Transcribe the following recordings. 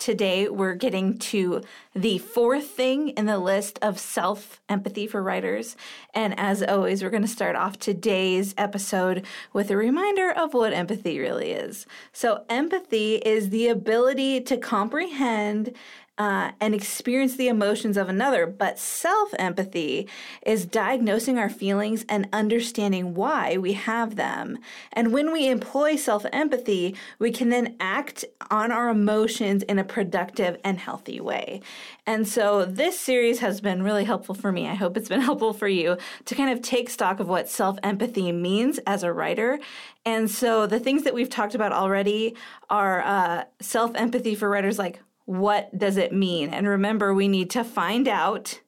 Today, we're getting to the fourth thing in the list of self empathy for writers. And as always, we're going to start off today's episode with a reminder of what empathy really is. So, empathy is the ability to comprehend uh, and experience the emotions of another. But self empathy is diagnosing our feelings and understanding why we have them. And when we employ self empathy, we can then act on our emotions in a productive and healthy way. And so this series has been really helpful for me. I hope it's been helpful for you to kind of take stock of what self empathy means as a writer. And so the things that we've talked about already are uh, self empathy for writers like what does it mean? And remember, we need to find out,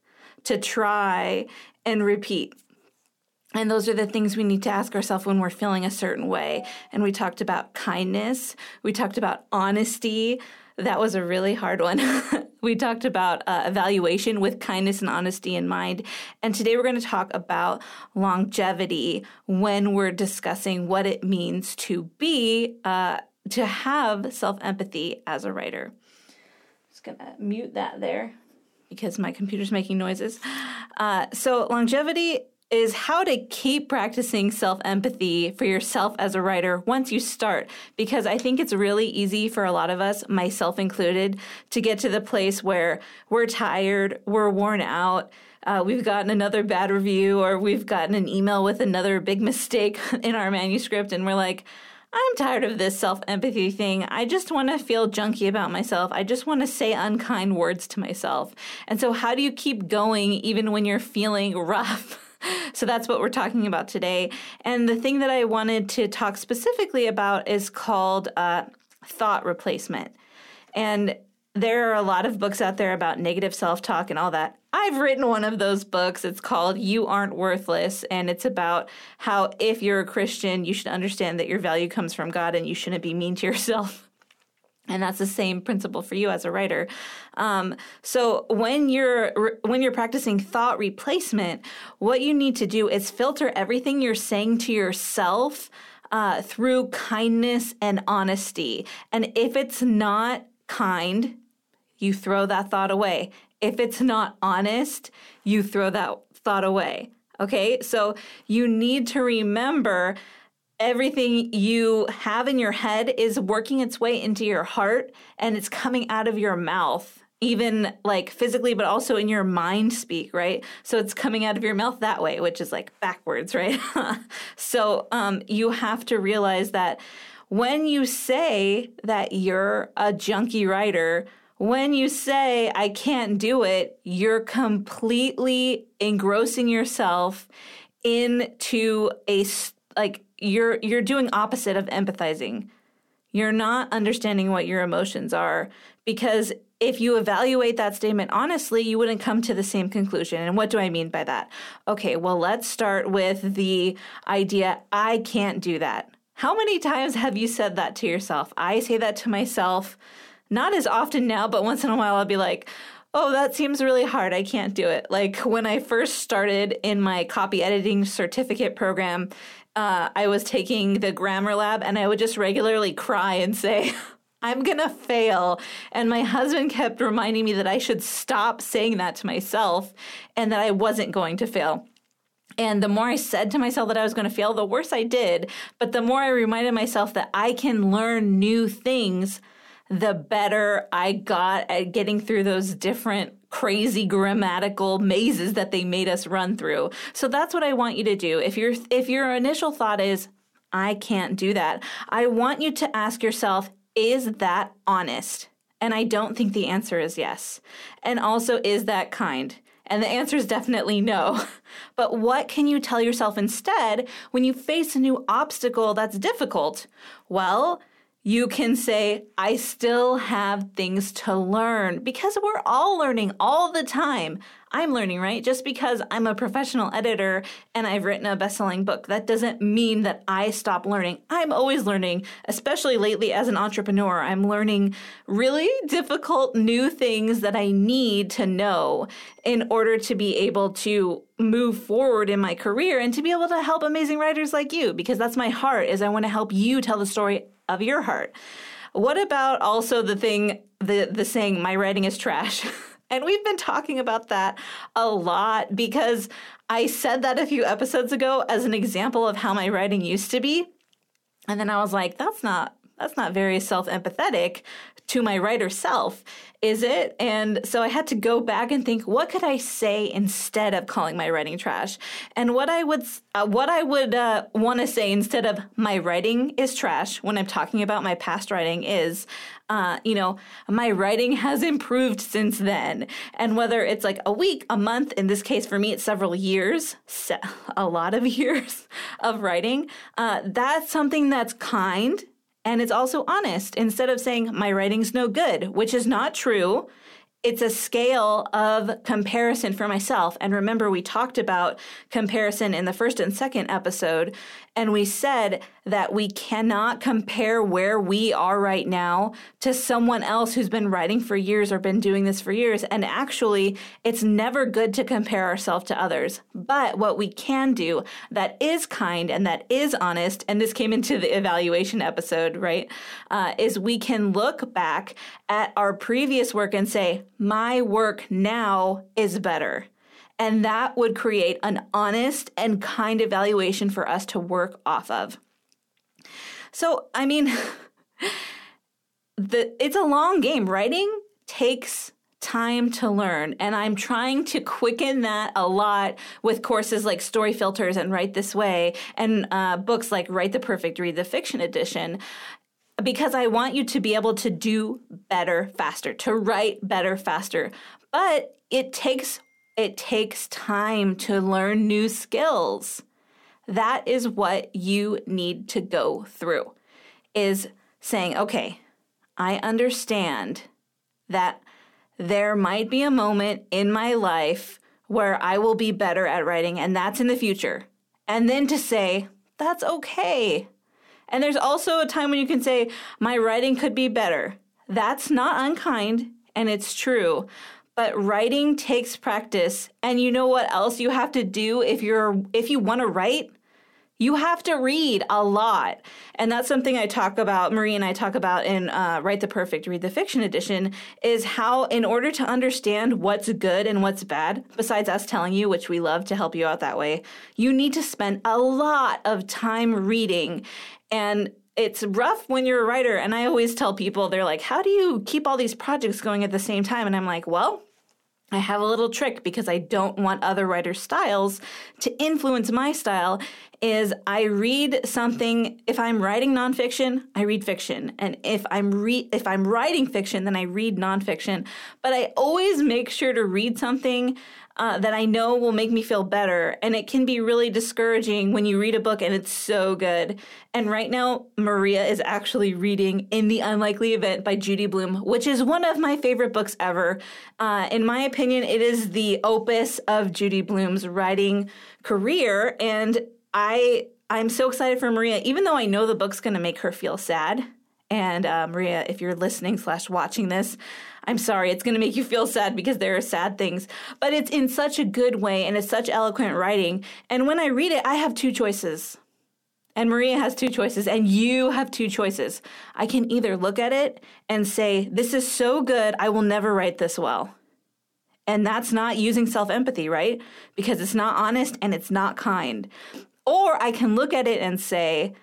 to try, and repeat. And those are the things we need to ask ourselves when we're feeling a certain way. And we talked about kindness, we talked about honesty. That was a really hard one. we talked about uh, evaluation with kindness and honesty in mind. And today we're going to talk about longevity when we're discussing what it means to be, uh, to have self empathy as a writer gonna mute that there because my computer's making noises. Uh, so longevity is how to keep practicing self empathy for yourself as a writer once you start. Because I think it's really easy for a lot of us, myself included, to get to the place where we're tired, we're worn out. Uh, we've gotten another bad review, or we've gotten an email with another big mistake in our manuscript, and we're like, I'm tired of this self empathy thing. I just want to feel junky about myself. I just want to say unkind words to myself. And so, how do you keep going even when you're feeling rough? so that's what we're talking about today. And the thing that I wanted to talk specifically about is called uh, thought replacement. And there are a lot of books out there about negative self talk and all that. I've written one of those books. It's called You Aren't Worthless. And it's about how, if you're a Christian, you should understand that your value comes from God and you shouldn't be mean to yourself. And that's the same principle for you as a writer. Um, so when you're when you're practicing thought replacement, what you need to do is filter everything you're saying to yourself uh, through kindness and honesty. And if it's not kind, you throw that thought away. If it's not honest, you throw that thought away. Okay, so you need to remember everything you have in your head is working its way into your heart and it's coming out of your mouth even like physically but also in your mind speak right so it's coming out of your mouth that way which is like backwards right so um, you have to realize that when you say that you're a junkie writer when you say, I can't do it, you're completely engrossing yourself into a, like, you're, you're doing opposite of empathizing. You're not understanding what your emotions are because if you evaluate that statement honestly, you wouldn't come to the same conclusion. And what do I mean by that? Okay, well, let's start with the idea I can't do that. How many times have you said that to yourself? I say that to myself not as often now, but once in a while I'll be like, oh, that seems really hard. I can't do it. Like when I first started in my copy editing certificate program, uh, I was taking the grammar lab and I would just regularly cry and say, I'm gonna fail. And my husband kept reminding me that I should stop saying that to myself and that I wasn't going to fail. And the more I said to myself that I was going to fail, the worse I did. But the more I reminded myself that I can learn new things the better I got at getting through those different crazy grammatical mazes that they made us run through. So that's what I want you to do. If your if your initial thought is I can't do that, I want you to ask yourself, is that honest? And I don't think the answer is yes. And also, is that kind? And the answer is definitely no. But what can you tell yourself instead when you face a new obstacle that's difficult? Well, you can say, I still have things to learn because we're all learning all the time. I'm learning, right? Just because I'm a professional editor and I've written a best selling book, that doesn't mean that I stop learning. I'm always learning, especially lately as an entrepreneur. I'm learning really difficult new things that I need to know in order to be able to move forward in my career and to be able to help amazing writers like you because that's my heart is I want to help you tell the story of your heart. What about also the thing, the, the saying, my writing is trash? and we've been talking about that a lot because I said that a few episodes ago as an example of how my writing used to be. And then I was like, that's not that's not very self-empathetic to my writer self, is it? And so I had to go back and think, what could I say instead of calling my writing trash? And what I would, uh, what I would uh, want to say instead of my writing is trash when I'm talking about my past writing is, uh, you know, my writing has improved since then. And whether it's like a week, a month, in this case for me, it's several years, a lot of years of writing. Uh, that's something that's kind and it's also honest instead of saying, my writing's no good, which is not true it's a scale of comparison for myself. And remember, we talked about comparison in the first and second episode, and we said that we cannot compare where we are right now to someone else who's been writing for years or been doing this for years. And actually, it's never good to compare ourselves to others. But what we can do that is kind and that is honest, and this came into the evaluation episode, right, uh, is we can look back at our previous work and say, my work now is better. And that would create an honest and kind evaluation for us to work off of. So, I mean, the it's a long game. Writing takes time to learn. And I'm trying to quicken that a lot with courses like Story Filters and Write This Way and uh, books like Write the Perfect, Read the Fiction Edition because I want you to be able to do better faster, to write better faster. But it takes it takes time to learn new skills. That is what you need to go through. Is saying, "Okay, I understand that there might be a moment in my life where I will be better at writing and that's in the future." And then to say, "That's okay. And there's also a time when you can say, my writing could be better. That's not unkind, and it's true. But writing takes practice. And you know what else you have to do if you're if you want to write? You have to read a lot. And that's something I talk about, Marie and I talk about in uh, Write the Perfect, Read the Fiction edition, is how, in order to understand what's good and what's bad, besides us telling you, which we love to help you out that way, you need to spend a lot of time reading. And it's rough when you're a writer. And I always tell people, they're like, how do you keep all these projects going at the same time? And I'm like, well, I have a little trick because I don't want other writers' styles to influence my style. Is I read something if I'm writing nonfiction, I read fiction, and if I'm re- if I'm writing fiction, then I read nonfiction. But I always make sure to read something uh, that I know will make me feel better. And it can be really discouraging when you read a book and it's so good. And right now, Maria is actually reading In the Unlikely Event by Judy Blume, which is one of my favorite books ever. Uh, in my opinion, it is the opus of Judy Blume's writing career. And I I'm so excited for Maria, even though I know the book's going to make her feel sad. And uh, Maria, if you're listening slash watching this, I'm sorry, it's going to make you feel sad because there are sad things, but it's in such a good way and it's such eloquent writing. And when I read it, I have two choices. And Maria has two choices, and you have two choices. I can either look at it and say, This is so good, I will never write this well. And that's not using self empathy, right? Because it's not honest and it's not kind. Or I can look at it and say,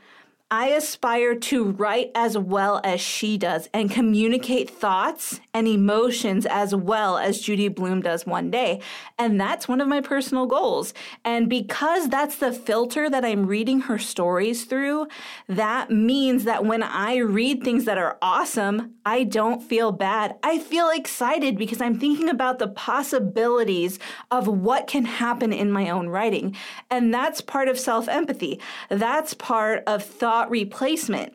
I aspire to write as well as she does and communicate thoughts and emotions as well as Judy Blume does one day. And that's one of my personal goals. And because that's the filter that I'm reading her stories through, that means that when I read things that are awesome, I don't feel bad. I feel excited because I'm thinking about the possibilities of what can happen in my own writing. And that's part of self empathy. That's part of thought thought replacement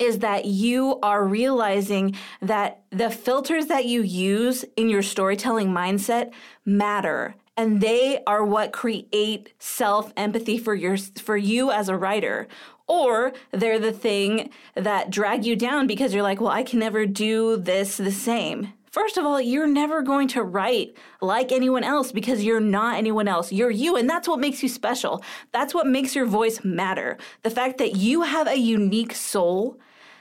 is that you are realizing that the filters that you use in your storytelling mindset matter and they are what create self empathy for your for you as a writer. Or they're the thing that drag you down because you're like well I can never do this the same First of all, you're never going to write like anyone else because you're not anyone else. You're you, and that's what makes you special. That's what makes your voice matter. The fact that you have a unique soul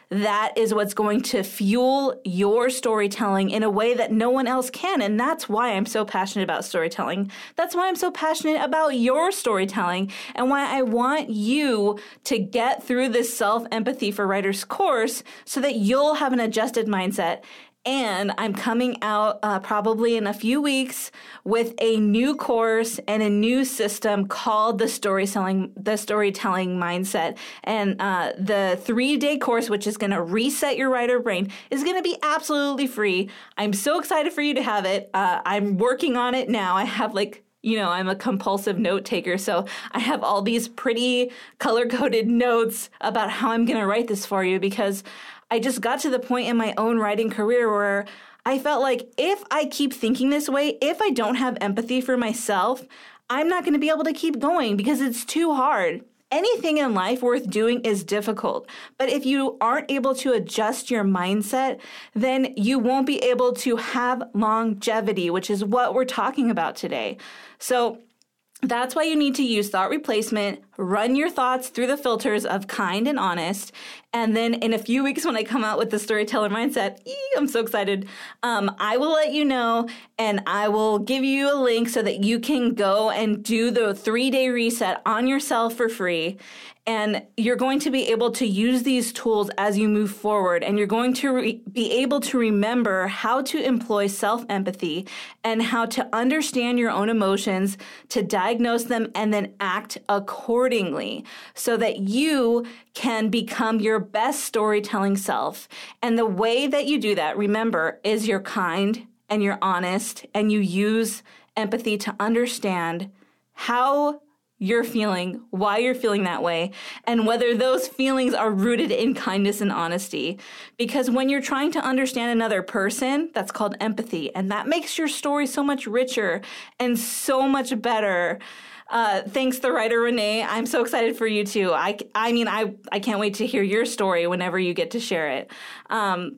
that is what's going to fuel your storytelling in a way that no one else can. And that's why I'm so passionate about storytelling. That's why I'm so passionate about your storytelling and why I want you to get through this self empathy for writers course so that you'll have an adjusted mindset and I'm coming out uh, probably in a few weeks with a new course and a new system called the storytelling the storytelling mindset. And uh, the three day course, which is going to reset your writer brain, is going to be absolutely free. I'm so excited for you to have it. Uh, I'm working on it now. I have like you know, I'm a compulsive note taker, so I have all these pretty color coded notes about how I'm going to write this for you because I just got to the point in my own writing career where I felt like if I keep thinking this way, if I don't have empathy for myself, I'm not going to be able to keep going because it's too hard. Anything in life worth doing is difficult. But if you aren't able to adjust your mindset, then you won't be able to have longevity, which is what we're talking about today. So, that's why you need to use thought replacement, run your thoughts through the filters of kind and honest. And then in a few weeks, when I come out with the storyteller mindset, ee, I'm so excited. Um, I will let you know and I will give you a link so that you can go and do the three day reset on yourself for free. And you're going to be able to use these tools as you move forward. And you're going to re- be able to remember how to employ self empathy and how to understand your own emotions, to diagnose them, and then act accordingly so that you can become your best storytelling self. And the way that you do that, remember, is you're kind and you're honest and you use empathy to understand how you're feeling, why you're feeling that way, and whether those feelings are rooted in kindness and honesty. Because when you're trying to understand another person, that's called empathy, and that makes your story so much richer and so much better. Uh, thanks, the writer Renee. I'm so excited for you too. I, I mean, I, I can't wait to hear your story whenever you get to share it. Um,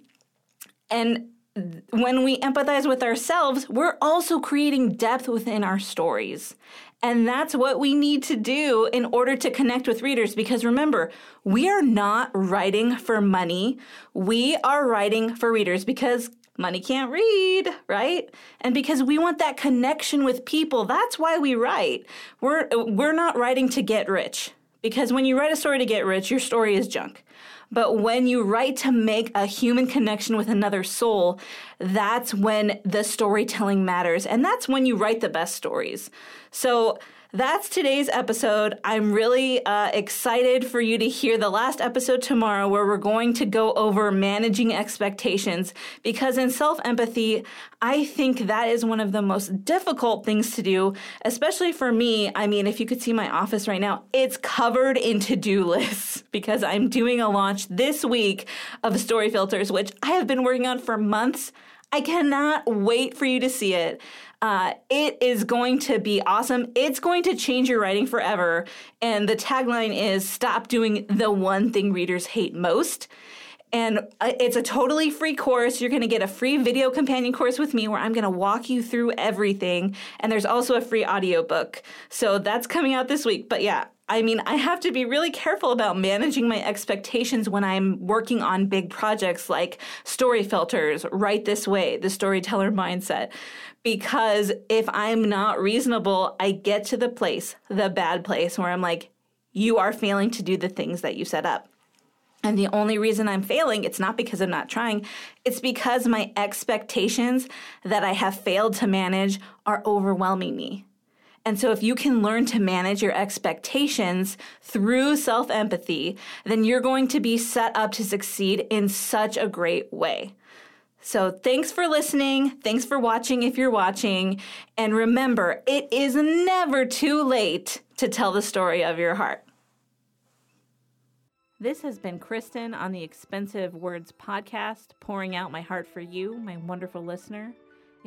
and when we empathize with ourselves, we're also creating depth within our stories. And that's what we need to do in order to connect with readers. Because remember, we are not writing for money. We are writing for readers because money can't read, right? And because we want that connection with people, that's why we write. We're, we're not writing to get rich. Because when you write a story to get rich, your story is junk. But when you write to make a human connection with another soul, that's when the storytelling matters. And that's when you write the best stories. So, that's today's episode. I'm really uh, excited for you to hear the last episode tomorrow, where we're going to go over managing expectations. Because in self empathy, I think that is one of the most difficult things to do, especially for me. I mean, if you could see my office right now, it's covered in to do lists because I'm doing a launch this week of Story Filters, which I have been working on for months. I cannot wait for you to see it. Uh, it is going to be awesome. It's going to change your writing forever. And the tagline is stop doing the one thing readers hate most. And uh, it's a totally free course. You're going to get a free video companion course with me where I'm going to walk you through everything. And there's also a free audiobook. So that's coming out this week. But yeah, I mean, I have to be really careful about managing my expectations when I'm working on big projects like story filters, Write This Way, the storyteller mindset. Because if I'm not reasonable, I get to the place, the bad place, where I'm like, you are failing to do the things that you set up. And the only reason I'm failing, it's not because I'm not trying, it's because my expectations that I have failed to manage are overwhelming me. And so, if you can learn to manage your expectations through self empathy, then you're going to be set up to succeed in such a great way. So, thanks for listening. Thanks for watching if you're watching. And remember, it is never too late to tell the story of your heart. This has been Kristen on the Expensive Words podcast, pouring out my heart for you, my wonderful listener.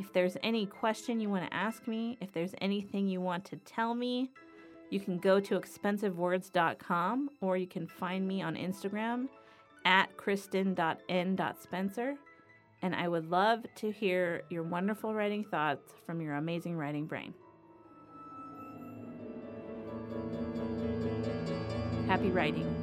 If there's any question you want to ask me, if there's anything you want to tell me, you can go to expensivewords.com or you can find me on Instagram at kristen.n.spencer. And I would love to hear your wonderful writing thoughts from your amazing writing brain. Happy writing.